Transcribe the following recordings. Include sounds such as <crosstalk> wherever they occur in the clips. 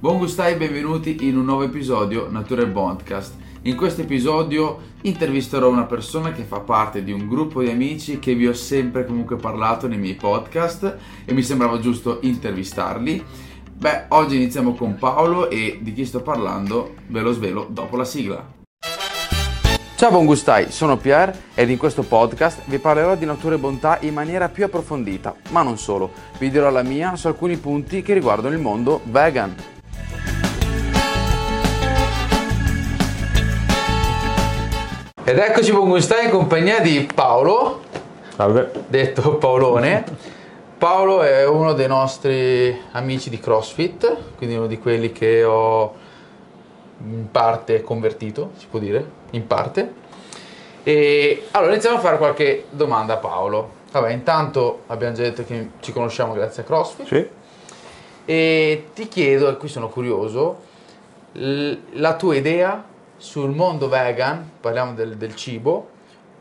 Buon gustai e benvenuti in un nuovo episodio Natura e Bondcast. In questo episodio intervisterò una persona che fa parte di un gruppo di amici che vi ho sempre comunque parlato nei miei podcast e mi sembrava giusto intervistarli. Beh, oggi iniziamo con Paolo e di chi sto parlando ve lo svelo dopo la sigla. Ciao buon gustai, sono Pierre ed in questo podcast vi parlerò di natura e bontà in maniera più approfondita, ma non solo, vi dirò la mia su alcuni punti che riguardano il mondo vegan. Ed eccoci buon gustai in compagnia di Paolo, Salve. detto Paolone. Paolo è uno dei nostri amici di CrossFit, quindi uno di quelli che ho in parte convertito, si può dire, in parte. E allora iniziamo a fare qualche domanda a Paolo. Vabbè, intanto abbiamo già detto che ci conosciamo grazie a CrossFit. Sì. E ti chiedo, e qui sono curioso, la tua idea sul mondo vegan, parliamo del, del cibo,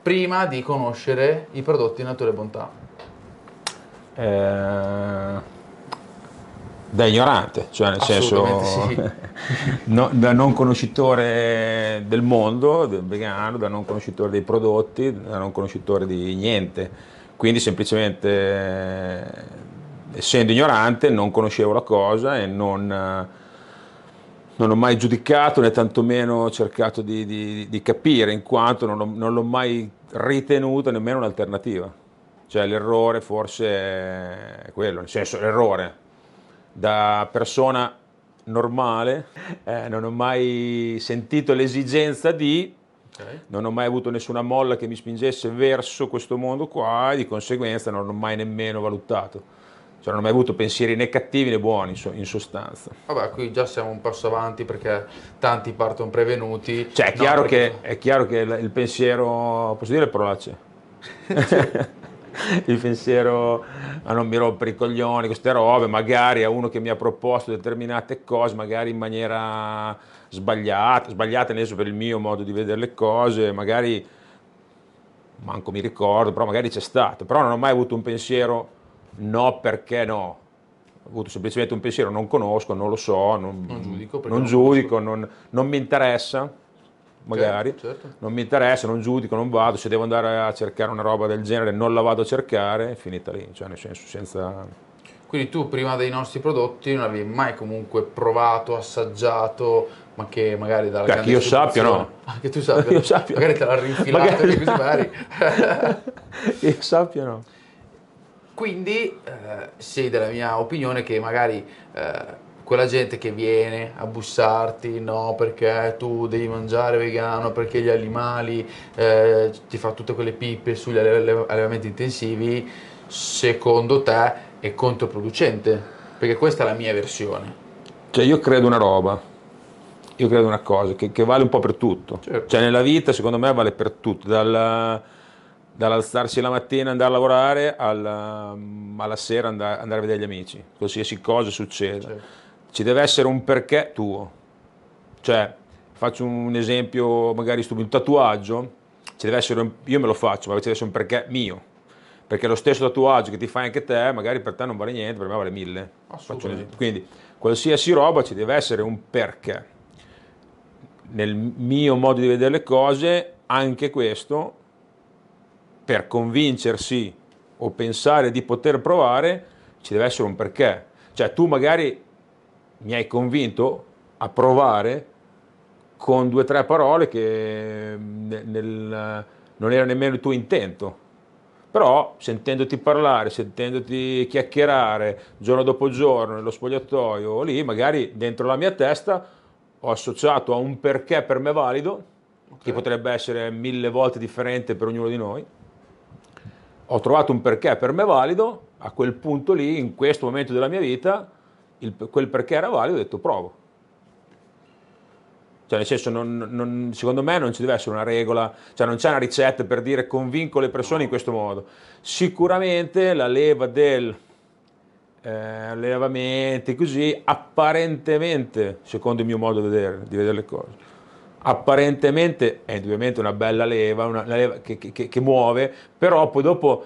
prima di conoscere i prodotti natura e bontà. Eh, da ignorante, cioè nel senso <laughs> no- da non conoscitore del mondo, del vegano, da non conoscitore dei prodotti, da non conoscitore di niente. Quindi semplicemente eh, essendo ignorante non conoscevo la cosa e non, eh, non ho mai giudicato né tantomeno cercato di, di- di capire in quanto non, ho- non l'ho mai ritenuto nemmeno un'alternativa. Cioè l'errore forse è quello, nel senso l'errore da persona normale eh, non ho mai sentito l'esigenza di, Ok. non ho mai avuto nessuna molla che mi spingesse verso questo mondo qua e di conseguenza non ho mai nemmeno valutato. Cioè non ho mai avuto pensieri né cattivi né buoni in so- in sostanza. Vabbè, qui già siamo un passo avanti perché tanti partono prevenuti. Cioè è No, chiaro, perché- che, è chiaro che il pensiero, posso dire parolacce? <laughs> il pensiero a non mi rompere i coglioni, queste robe, magari a uno che mi ha proposto determinate cose, magari in maniera sbagliata, sbagliata senso per il mio modo di vedere le cose, magari manco mi ricordo, però magari c'è stato, però non ho mai avuto un pensiero no perché no. Ho avuto semplicemente un pensiero, non conosco, non lo so, non, Non giudico non giudico, non, non mi interessa, magari, Certo, certo. non mi interessa, non giudico, non vado, se devo andare a cercare una roba del genere non la vado a cercare, è finita lì, cioè nel senso senza... Quindi tu prima dei nostri prodotti non avevi mai comunque provato, assaggiato, ma che magari dalla Che grande io sappia, no. Ah, che tu sappia. <laughs> Io sappia. Magari te l'ha rinfilato Magari- così magari. <laughs> Io sappia no. Quindi eh, sei della mia opinione che magari eh, quella gente che viene a bussarti, no, perché tu devi mangiare vegano, perché gli animali, eh, ti fa tutte quelle pippe sugli alle- alle- allevamenti intensivi, secondo te è controproducente? Perché questa è la mia versione. Cioè io credo una roba, io credo una cosa che, che vale un po' per tutto. Certo. Cioè nella vita secondo me vale per tutto, dal- dall'alzarsi la mattina e andare a lavorare alla, alla sera andare, andare a vedere gli amici, qualsiasi cosa succeda. Certo. Ci deve essere un perché tuo. Cioè, faccio un esempio magari stupido, un tatuaggio, ci deve essere io me lo faccio, ma ci deve essere un perché mio. Perché lo stesso tatuaggio che ti fai anche te, magari per te non vale niente, per me vale mille. Quindi, qualsiasi roba ci deve essere un perché. Nel mio modo di vedere le cose, anche questo, per convincersi o pensare di poter provare, ci deve essere un perché. Cioè, tu magari mi hai convinto a provare con due o tre parole che nel- non era nemmeno il tuo intento. Però sentendoti parlare, sentendoti chiacchierare giorno dopo giorno nello spogliatoio, lì magari dentro la mia testa ho associato a un perché per me valido, che potrebbe essere mille volte differente per ognuno di noi. Ho trovato un perché per me valido, a quel punto lì, in questo momento della mia vita, il- quel perché era valido, ho detto provo. Cioè, nel senso, non- non- secondo me non ci deve essere una regola, cioè non c'è una ricetta per dire convinco le persone in questo modo. Sicuramente la leva del eh, allevamenti così, apparentemente, secondo il mio modo di vedere, di vedere le cose, apparentemente è indubbiamente una bella leva, una, una leva che, che- che- muove, però poi dopo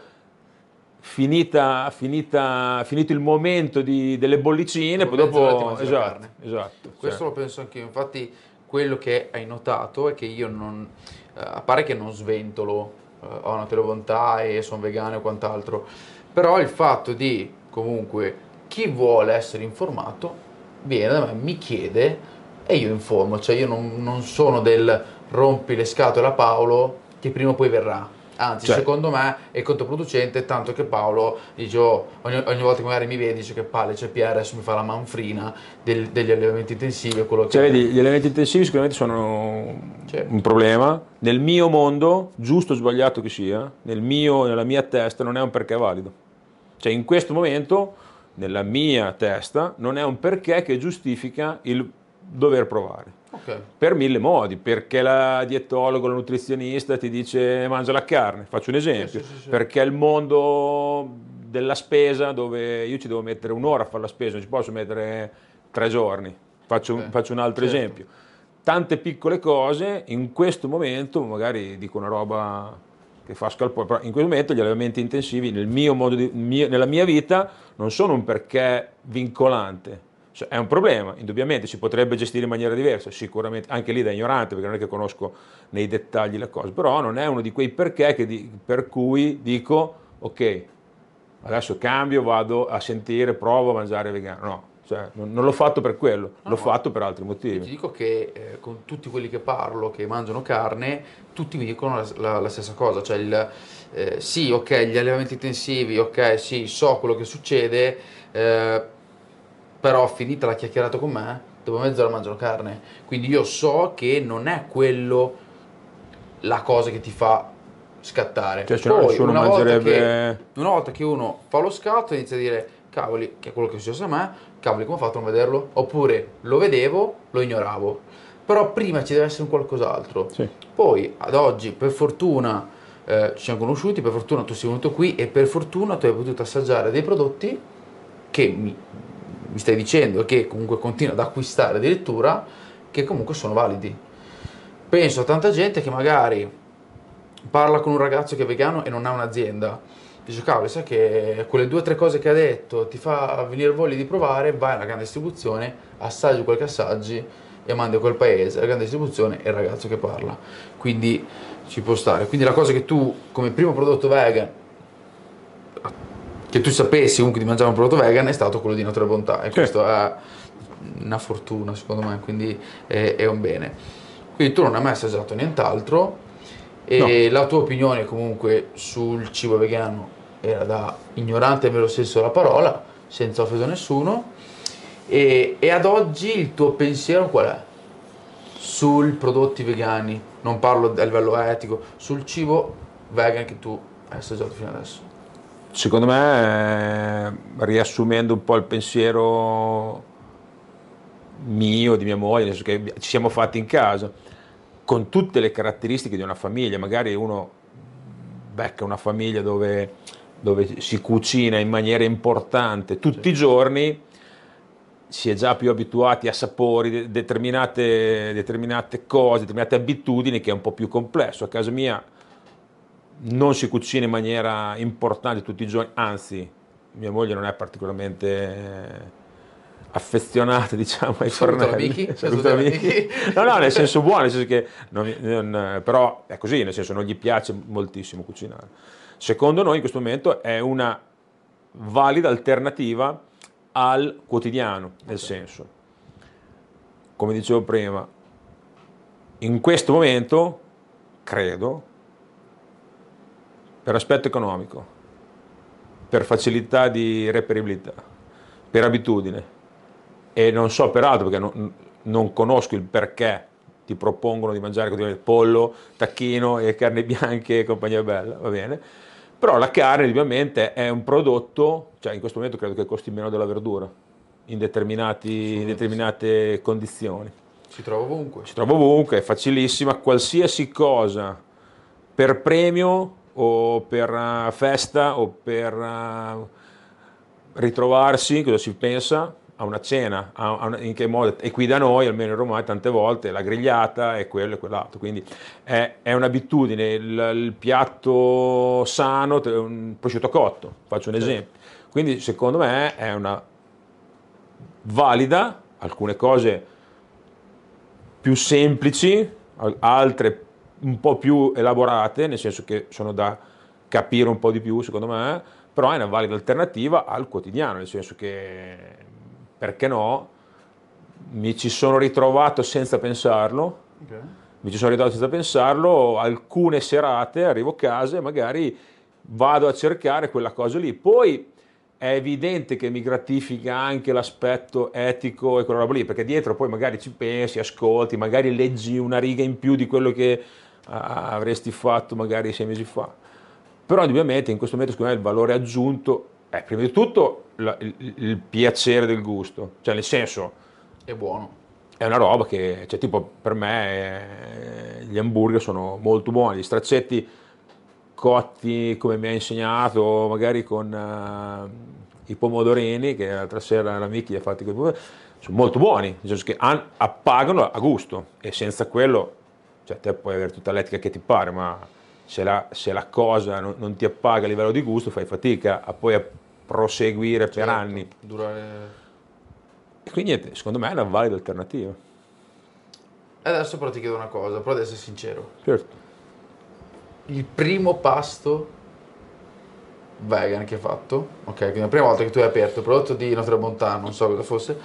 finita, finita, finito il momento di, delle bollicine, poi dopo... Esatto, esatto. Questo cioè. lo penso anch'io, infatti quello che hai notato è che io non... Eh, a parte che non sventolo, eh, ho una telebontà e sono vegano e quant'altro, però il fatto di comunque chi vuole essere informato viene da me, mi chiede e io informo, cioè io non, non sono del rompi le scatole a Paolo che prima o poi verrà. Anzi, cioè. secondo me è controproducente, tanto che Paolo dice, oh, ogni, ogni, volta che magari mi vedi dice che palle c'è Pierre, adesso mi fa la manfrina del, degli allenamenti intensivi. Quello cioè, vedi, gli allenamenti intensivi sicuramente sono cioè. un problema. Nel mio mondo, giusto o sbagliato che sia, nel mio, nella mia testa non è un perché valido. Cioè, in questo momento, nella mia testa, non è un perché che giustifica il dover provare. Okay. Per mille modi, perché la dietologo, la nutrizionista ti dice mangia la carne, faccio un esempio, sì, sì, sì, perché il mondo della spesa dove io ci devo mettere un'ora a fare la spesa, non ci posso mettere tre giorni, faccio, okay. faccio un altro certo. esempio. Tante piccole cose, in questo momento, magari dico una roba che fa scalpore, però in questo momento gli allenamenti intensivi nel mio modo di, mio, nella mia vita non sono un perché vincolante, cioè, è un problema, indubbiamente si potrebbe gestire in maniera diversa, sicuramente anche lì da ignorante perché non è che conosco nei dettagli le cose, però non è uno di quei perché di, per cui dico ok, adesso cambio, vado a sentire, provo a mangiare vegano, no, cioè, non, non, l'ho fatto per quello, no, l'ho fatto per altri motivi. Ti dico che eh, con tutti quelli che parlo che mangiano carne, tutti mi dicono la, la, la stessa cosa, cioè il, eh, sì, ok, gli allevamenti intensivi, ok, sì, so quello che succede, eh, però finita la chiacchierata con me, dopo mezz'ora mangiano carne. Quindi io so che non è quello la cosa che ti fa scattare. Cioè, Poi, una, mangerebbe... volta che, una volta che uno fa lo scatto inizia a dire cavoli, che è quello che è successo a me, cavoli come ho fatto a non vederlo? Oppure lo vedevo, lo ignoravo. Però prima ci deve essere un qualcos'altro. Sì. Poi ad oggi, per fortuna, eh, ci siamo conosciuti, per fortuna tu sei venuto qui e per fortuna tu hai potuto assaggiare dei prodotti che mi, mi stai dicendo che comunque continua ad acquistare addirittura, che comunque sono validi. Penso a tanta gente che magari parla con un ragazzo che è vegano e non ha un'azienda. Dice, cavolo, sai che quelle due o tre cose che ha detto ti fa venire voglia di provare, vai alla grande distribuzione, assaggi qualche assaggi e mandi a quel paese, la grande distribuzione e il ragazzo che parla. Quindi ci può stare. Quindi la cosa che tu come primo prodotto vegan che tu sapessi comunque di mangiare un prodotto vegan è stato quello di Natura Bontà e sì. questo è una fortuna secondo me, quindi è, è, un bene. Quindi tu non hai mai assaggiato nient'altro e no. la tua opinione comunque sul cibo vegano era da ignorante nel vero senso della parola, senza offesa a nessuno e, e ad oggi il tuo pensiero qual è? Sul prodotti vegani, non parlo a livello etico, sul cibo vegan che tu hai assaggiato fino adesso. Secondo me, eh, riassumendo un po' il pensiero mio, di mia moglie, nel senso che ci siamo fatti in casa, con tutte le caratteristiche di una famiglia, magari uno becca una famiglia dove, dove si cucina in maniera importante tutti i giorni, si è già più abituati a sapori, determinate, determinate cose, determinate abitudini che è un po' più complesso. A casa mia non si cucina in maniera importante tutti i giorni, anzi mia moglie non è particolarmente affezionata <laughs> diciamo ai Saluto fornelli amici. Saluto amici. no no nel senso buono nel senso che non, non, però è così nel senso non gli piace moltissimo cucinare secondo noi in questo momento è una valida alternativa al quotidiano nel okay. senso come dicevo prima in questo momento credo per aspetto economico, per facilità di reperibilità, per abitudine e non so peraltro perché non, non conosco il perché ti propongono di mangiare continuamente pollo, tacchino e carne bianche e compagnia bella, va bene? Però la carne ovviamente è un prodotto, cioè in questo momento credo che costi meno della verdura, in, in determinate condizioni. Si trova ovunque. Si trova ovunque, è facilissima, qualsiasi cosa per premio o per uh, festa o per uh, ritrovarsi, cosa si pensa? a una cena, a, a in che modo, e qui da noi, almeno in Roma, tante volte la grigliata è quello e quell'altro, quindi è, è un'abitudine, il, il, piatto sano, un prosciutto cotto, faccio un esempio. Quindi secondo me è una valida, alcune cose più semplici, altre un po' più elaborate, nel senso che sono da capire un po' di più secondo me, però è una valida alternativa al quotidiano, nel senso che, perché no, mi ci sono ritrovato senza pensarlo, okay. mi ci sono ritrovato senza pensarlo, alcune serate arrivo a casa e magari vado a cercare quella cosa lì, poi è evidente che mi gratifica anche l'aspetto etico e quella roba lì, perché dietro poi magari ci pensi, ascolti, magari leggi una riga in più di quello che avresti fatto magari sei mesi fa. Però ovviamente in questo momento secondo me il valore aggiunto è prima di tutto la, il, il, piacere del gusto, cioè nel senso... È buono. È una roba che, cioè tipo per me eh, gli hamburger sono molto buoni, gli straccetti cotti come mi ha insegnato, magari con uh, i pomodorini, che l'altra sera l'amica gli ha fatti con sono molto buoni, nel senso che appagano a gusto e senza quello, cioè te puoi avere tutta l'etica che ti pare, ma se la, se la cosa non, non, ti appaga a livello di gusto fai fatica a poi a proseguire certo, per anni. Durare... E quindi niente, secondo me è una valida alternativa. Adesso però ti chiedo una cosa, però devi essere sincero. Certo il primo pasto vegan che hai fatto, ok, quindi la prima volta che tu hai aperto il prodotto di Notre Montana, non so cosa fosse,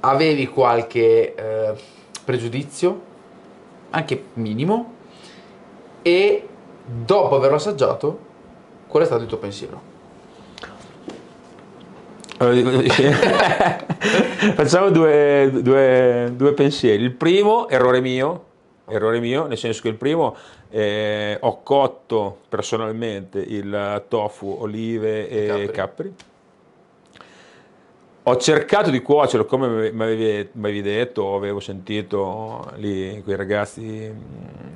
avevi qualche eh, pregiudizio, anche minimo, e dopo averlo assaggiato, qual è stato il tuo pensiero? <laughs> Facciamo due, due, due pensieri. Il primo, errore mio, errore mio, nel senso che il primo eh, ho cotto personalmente il tofu, olive e capri. capri. Ho cercato di cuocerlo come mi avevi, avevi detto, avevo sentito lì quei ragazzi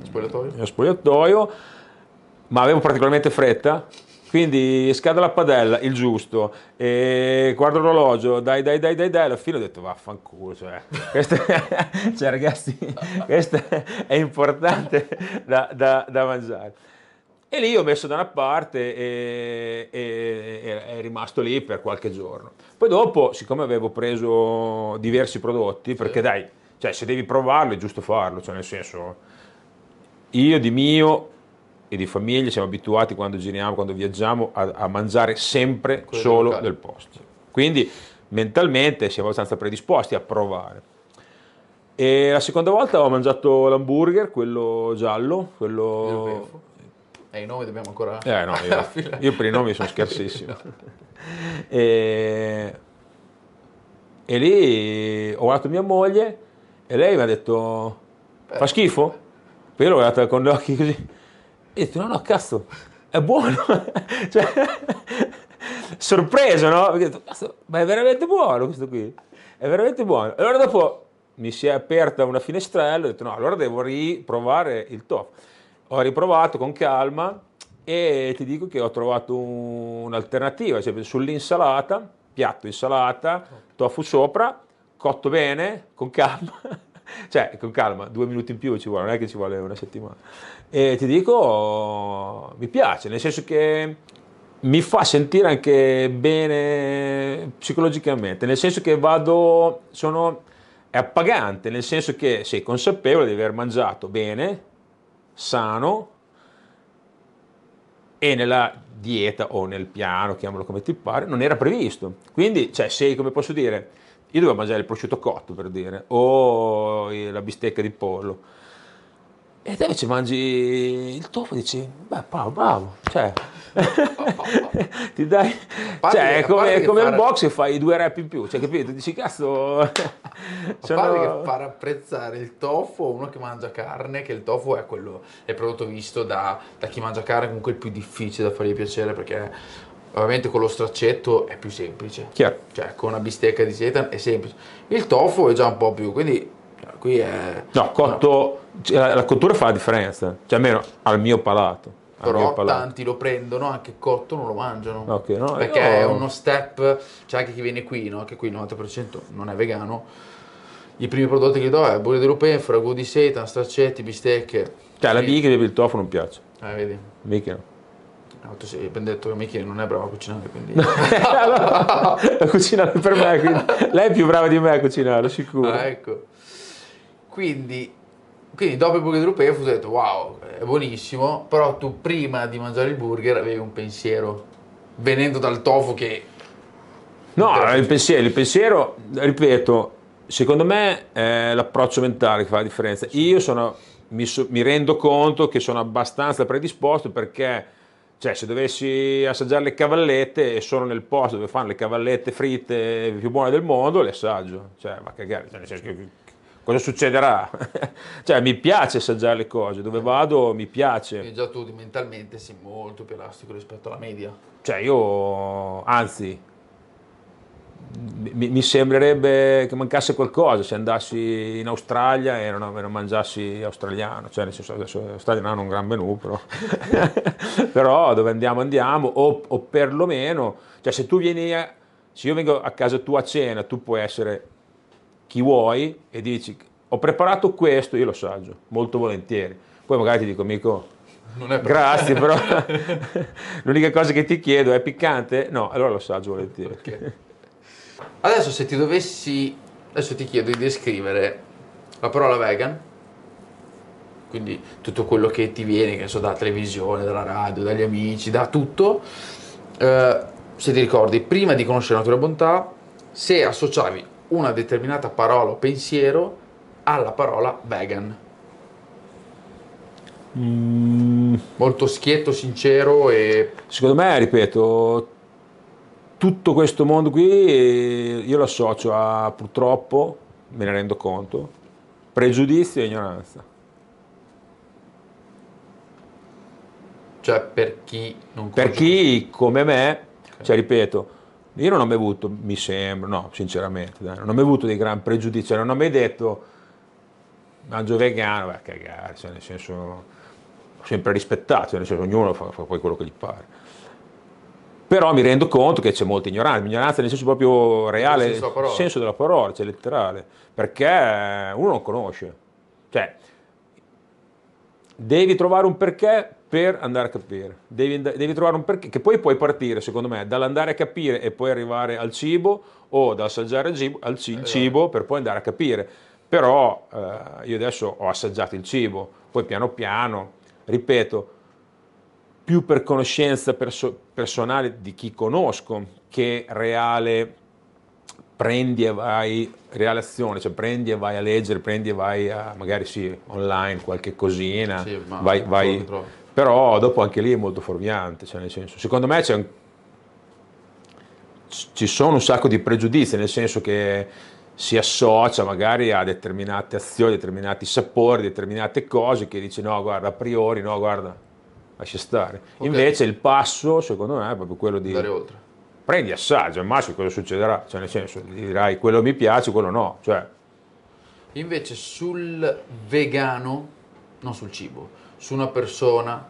spogliatoio. nello spogliatoio, ma avevo particolarmente fretta quindi scade la padella, il giusto, e guardo l'orologio, dai, dai, dai, dai, dai, alla fine ho detto vaffanculo, cioè, <laughs> questo, cioè ragazzi, <laughs> questo è importante da, da, da, mangiare. E lì ho messo da una parte e, e, e è rimasto lì per qualche giorno. Poi dopo, siccome avevo preso diversi prodotti, perché dai, cioè, se devi provarlo è giusto farlo, cioè nel senso, io di mio e di famiglia siamo abituati quando giriamo, quando viaggiamo a, a mangiare sempre Quello solo locale. del posto. Quindi mentalmente siamo abbastanza predisposti a provare. E la seconda volta ho mangiato l'hamburger, quello giallo, quello... E i nomi dobbiamo ancora... Eh no, <laughs> io, io per i nomi sono scarsissimo. <laughs> e, e lì ho guardato mia moglie e lei mi ha detto fa schifo? Poi io l'ho guardata con gli occhi così e ho detto, no, no, cazzo, è buono. <laughs> cioè, sorpreso, no? Perché ho detto, cazzo, ma è veramente buono questo qui. È veramente buono. E allora dopo mi si è aperta una finestrella, ho detto, no, allora devo riprovare il tofu. Ho riprovato con calma e ti dico che ho trovato un, un'alternativa, cioè sull'insalata, piatto insalata, tofu sopra, cotto bene, con calma <laughs> cioè, con calma, due minuti in più ci vuole, non è che ci vuole una settimana. E ti dico, mi piace, nel senso che mi fa sentire anche bene psicologicamente, nel senso che vado, sono, è appagante, nel senso che sei consapevole di aver mangiato bene, sano e nella dieta o nel piano, chiamalo come ti pare, non era previsto. Quindi, cioè, sei, come posso dire, io dovevo mangiare il prosciutto cotto per dire, o la bistecca di pollo. E te invece mangi il tofu e dici, beh, bravo, bravo, cioè, <laughs> ti dai, cioè, è come, come fare... il box e fai due rap in più, cioè, capito? Dici, cazzo... A sono... parte che far apprezzare il tofu a uno che mangia carne, che il tofu è quello, è il prodotto visto da, da chi mangia carne, comunque il più difficile da fargli piacere, perché Ovviamente con lo straccetto è più semplice. Chiaro. Cioè, con una bistecca di seitan è semplice. Il tofu è già un po' più, quindi qui è... No, cotto, no. Cioè, la cottura fa la differenza, cioè almeno al mio palato. Però tanti lo prendono, anche cotto non lo mangiano. Ok, no, Perché io- è uno step, c'è anche chi viene qui, no? che qui il 90% non è vegano. I primi prodotti che gli do è burro di rupen, frago di seitan, straccetti, bistecche. Cioè, la bichi il tofu non piace. Eh, vedi. Mica no. Tu sei ben detto che Michi non è bravo a cucinare, quindi... <laughs> allora, a cucinare per me, quindi lei è più brava di me a cucinare, sicuro. Ah, ecco. Quindi, quindi dopo il burger Rupen ho detto wow, è buonissimo, però tu prima di mangiare il burger avevi un pensiero, venendo dal tofu che... No, il pensiero, il pensiero, ripeto, secondo me è l'approccio mentale che fa la differenza. Io sono, mi, so- mi rendo conto che sono abbastanza predisposto perché, cioè, se dovessi assaggiare le cavallette e sono nel posto dove fanno le cavallette fritte più buone del mondo, le assaggio. Cioè, ma cagare, cioè, nel senso che- cosa succederà? <laughs> cioè, mi piace assaggiare le cose, dove vado mi piace. Quindi già tu mentalmente sei molto più elastico rispetto alla media. Cioè, io, anzi, mi, mi sembrerebbe che mancasse qualcosa se andassi in Australia e non, e non mangiassi australiano. Cioè, nel senso, adesso l'Australia non hanno un gran menù, però. <laughs> <laughs> però dove andiamo, andiamo. O, o perlomeno, cioè, se tu vieni, a- se io vengo a casa tua a cena, tu puoi essere chi vuoi e dici, ho preparato questo, io lo assaggio, molto volentieri. Poi magari ti dico, amico, Grazie, però <laughs> l'unica cosa che ti chiedo è piccante? No, allora lo assaggio volentieri. Ok. Adesso se ti dovessi, adesso ti chiedo di descrivere la parola vegan, quindi tutto quello che ti viene, che so, dalla televisione, dalla radio, dagli amici, da tutto, eh, se ti ricordi, prima di conoscere Natura e Bontà, se associavi una determinata parola o pensiero alla parola vegan. Mm, Molto schietto, sincero e secondo me, ripeto, tutto questo mondo qui io lo associo a purtroppo, me ne rendo conto, pregiudizio e ignoranza. cioè per chi non Per chi come me, cioè ripeto, io non ho mai avuto, mi sembra, no, sinceramente, dai, non ho mai avuto dei gran pregiudizi, non ho mai detto mangio vegano, vai a cagare, cioè nel senso, ho sempre rispettato, cioè nel senso ognuno fa, fa poi quello che gli pare. Però mi rendo conto che c'è molta ignoranza, ignoranza nel senso proprio reale, senso della parola. senso della parola, cioè letterale, perché uno non conosce. Cioè, devi trovare un perché per andare a capire. Devi, devi trovare un perché, che poi puoi partire, secondo me, dall'andare a capire e poi arrivare al cibo o da assaggiare il cibo, al ci- il cibo per poi andare a capire. Però eh, io adesso ho assaggiato il cibo, poi piano piano, ripeto, più per conoscenza perso- personale di chi conosco che reale prendi e vai, reale azione, cioè prendi e vai a leggere, prendi e vai a, magari sì, online, qualche cosina, Sì, vai, vai-. Però dopo anche lì è molto fuorviante, cioè nel senso, secondo me c'è un- ci sono un sacco di pregiudizi, nel senso che si associa magari a determinate azioni, determinati sapori, determinate cose che dice no, guarda, a priori, no, guarda, lascia stare. Ok. Invece il passo, secondo me, è proprio quello di andare oltre. prendi assaggio, massimo cosa succederà? Cioè, nel senso, dirai quello mi piace, quello no. Cioè, Invece sul vegano, non sul cibo, su una persona,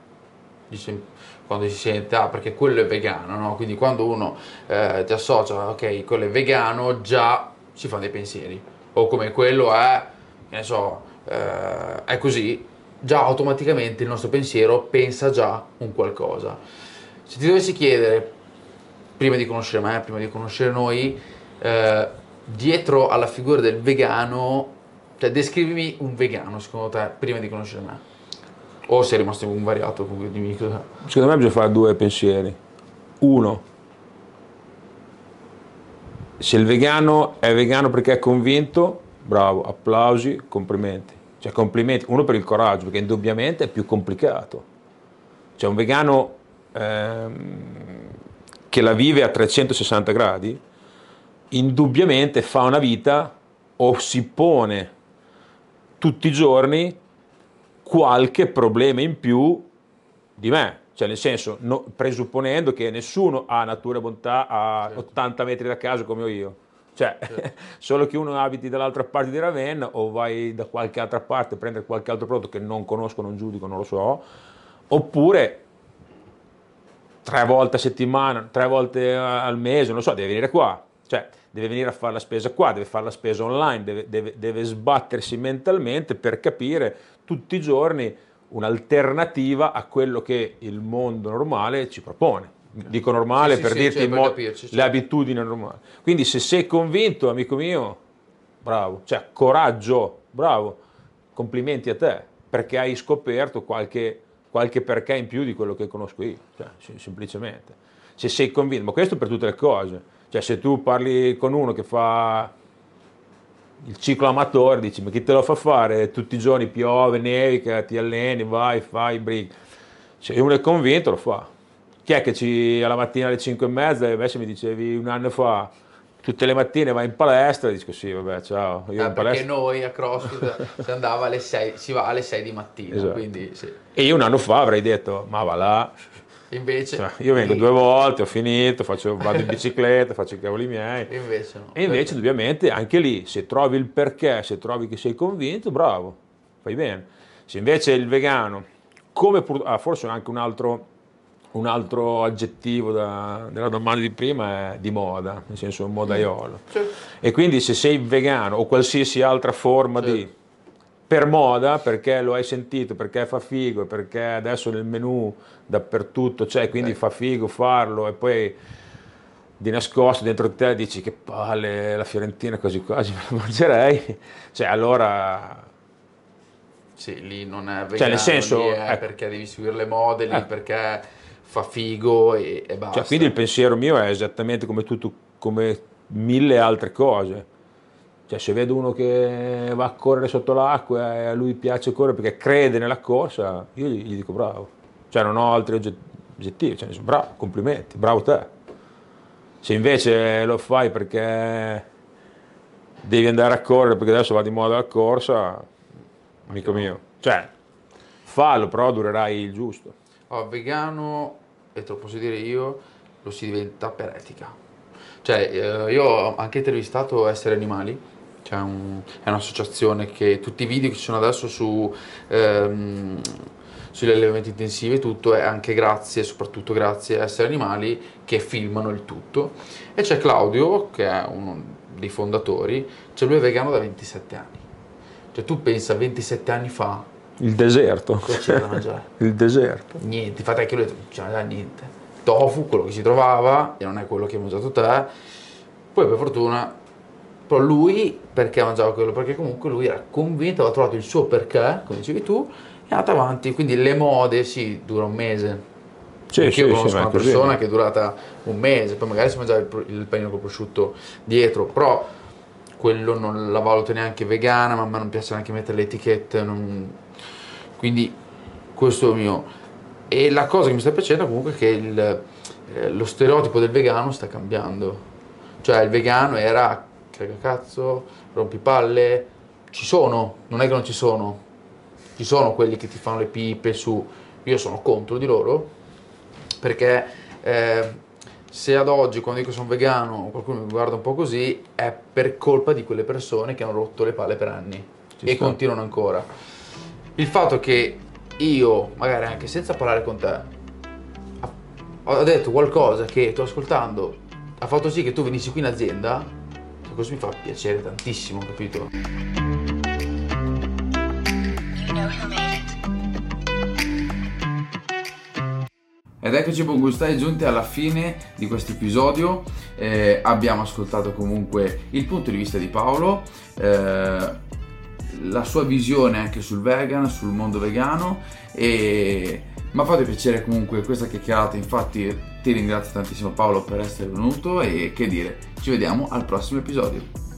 quando si sente, ah perché quello è vegano, no? Quindi quando uno eh, ti associa, ok, quello è vegano, già si fa dei pensieri. O come quello è, che ne so, eh, è così, già automaticamente il nostro pensiero pensa già un qualcosa. Se ti dovessi chiedere, prima di conoscere me, prima di conoscere noi, eh, dietro alla figura del vegano, cioè descrivimi un vegano secondo te prima di conoscere me. O sei rimasto invariato, dimmi cosa. secondo me bisogna fare due pensieri. Uno, se il vegano è vegano perché è convinto, bravo, applausi, complimenti. Cioè complimenti, uno per il coraggio, perché indubbiamente è più complicato. Cioè un vegano ehm, che la vive a 360 gradi, indubbiamente fa una vita o si pone tutti i giorni qualche problema in più di me. Cioè, nel senso, no- presupponendo che nessuno ha natura e bontà a Certo. 80 metri da casa come ho io. Cioè, <laughs> solo che uno abiti dall'altra parte di Ravenna o vai da qualche altra parte a prendere qualche altro prodotto che non conosco, non giudico, non lo so, oppure tre volte a settimana, tre volte al mese, non lo so, deve venire qua. Cioè, deve venire a fare la spesa qua, deve fare la spesa online, deve, deve, deve sbattersi mentalmente per capire tutti i giorni un'alternativa a quello che il mondo normale ci propone. Dico normale sì, per sì, dirti cioè, per mo- capirci, cioè. le abitudini normali. Quindi se sei convinto, amico mio, bravo, cioè coraggio, bravo, complimenti a te, perché hai scoperto qualche, qualche perché in più di quello che conosco io, cioè, semplicemente. Se sei convinto, ma questo per tutte le cose, cioè se tu parli con uno che fa il ciclo amatore, dici ma chi te lo fa fare? Tutti i giorni piove, nevica, ti alleni, vai, fai, brighi. Se uno è convinto lo fa. Chi è che ci, alla mattina alle 5 e mezza, invece mi dicevi un anno fa, tutte le mattine vai in palestra, dico sì, vabbè, ciao. Io eh, perché noi a CrossFit si andava alle 6, si va alle 6 di mattina, esatto. quindi sì. E io un anno fa avrei detto, ma va là, Invece, cioè, io vengo due volte, ho finito, faccio, vado in bicicletta, faccio i cavoli miei. E invece, no. e invece ovviamente anche lì, se trovi il perché, se trovi che sei convinto, bravo, fai bene. Se invece il vegano, come pur, ah, forse anche un altro, un altro aggettivo da, della domanda di prima è di moda, nel senso un modaiolo. Certo. E quindi se sei vegano o qualsiasi altra forma certo. di per moda, perché lo hai sentito, perché fa figo, perché adesso nel menù dappertutto c'è, quindi eh. fa figo farlo e poi di nascosto dentro te dici che palle la Fiorentina così quasi me la mangerei, cioè allora... Sì, lì non è vegano, cioè, nel senso, è ecco. perché devi seguire le mode, lì eh. perché fa figo e, e basta. Cioè, quindi il pensiero mio è esattamente come tutto, come mille altre cose cioè, se vedo uno che va a correre sotto l'acqua e a lui piace correre perché crede nella corsa, io gli, gli dico bravo. Cioè, non ho altri oggettivi, cioè, bravo, complimenti, bravo te. Se invece lo fai perché devi andare a correre perché adesso va di moda la corsa, amico mio, cioè, fallo, però durerai il giusto. Oh, vegano, e te lo posso dire io, lo si diventa per etica. Cioè, eh, io ho anche intervistato Essere Animali, un, è un'associazione che tutti i video che ci sono adesso su, ehm, sugli allevamenti intensivi e tutto è anche grazie, soprattutto grazie a Essere Animali che filmano il tutto. E c'è Claudio, che è uno dei fondatori, cioè lui è vegano da 27 anni. Cioè tu pensa 27 anni fa... Il deserto. Cosa c'era da mangiare? <laughs> il deserto. Niente, infatti anche lui non c'era niente. Tofu, quello che si trovava, e non è quello che hai mangiato te. Poi per fortuna però lui perché mangiava quello? Perché comunque lui era convinto, aveva trovato il suo perché, come dicevi tu, è andato avanti. Quindi le mode, sì, dura un mese. Sì, Perché sì, io conosco sì, una persona che è durata un mese, poi magari si mangiava il, il panino col prosciutto dietro, però quello non la valuto neanche vegana, ma a me non piace neanche mettere le etichette, non... quindi questo è il mio. E la cosa che mi sta piacendo comunque è che il, eh, lo stereotipo del vegano sta cambiando. Cioè il vegano era frega cazzo, rompipalle, ci sono, non è che non ci sono, ci sono quelli che ti fanno le pipe su, io sono contro di loro, perché eh, se ad oggi quando dico sono vegano qualcuno mi guarda un po' così, è per colpa di quelle persone che hanno rotto le palle per anni ci e sta. continuano ancora. Il fatto che io, magari anche senza parlare con te, ho detto qualcosa che sto ascoltando ha fatto sì che tu venissi qui in azienda questo mi fa piacere tantissimo, capito? Ed eccoci buon gustai giunti alla fine di questo episodio, eh, abbiamo ascoltato comunque il punto di vista di Paolo, eh, la sua visione anche sul vegan, sul mondo vegano e mi ha fatto piacere comunque questa chiacchierata, infatti ti ringrazio tantissimo Paolo per essere venuto e che dire, ci vediamo al prossimo episodio.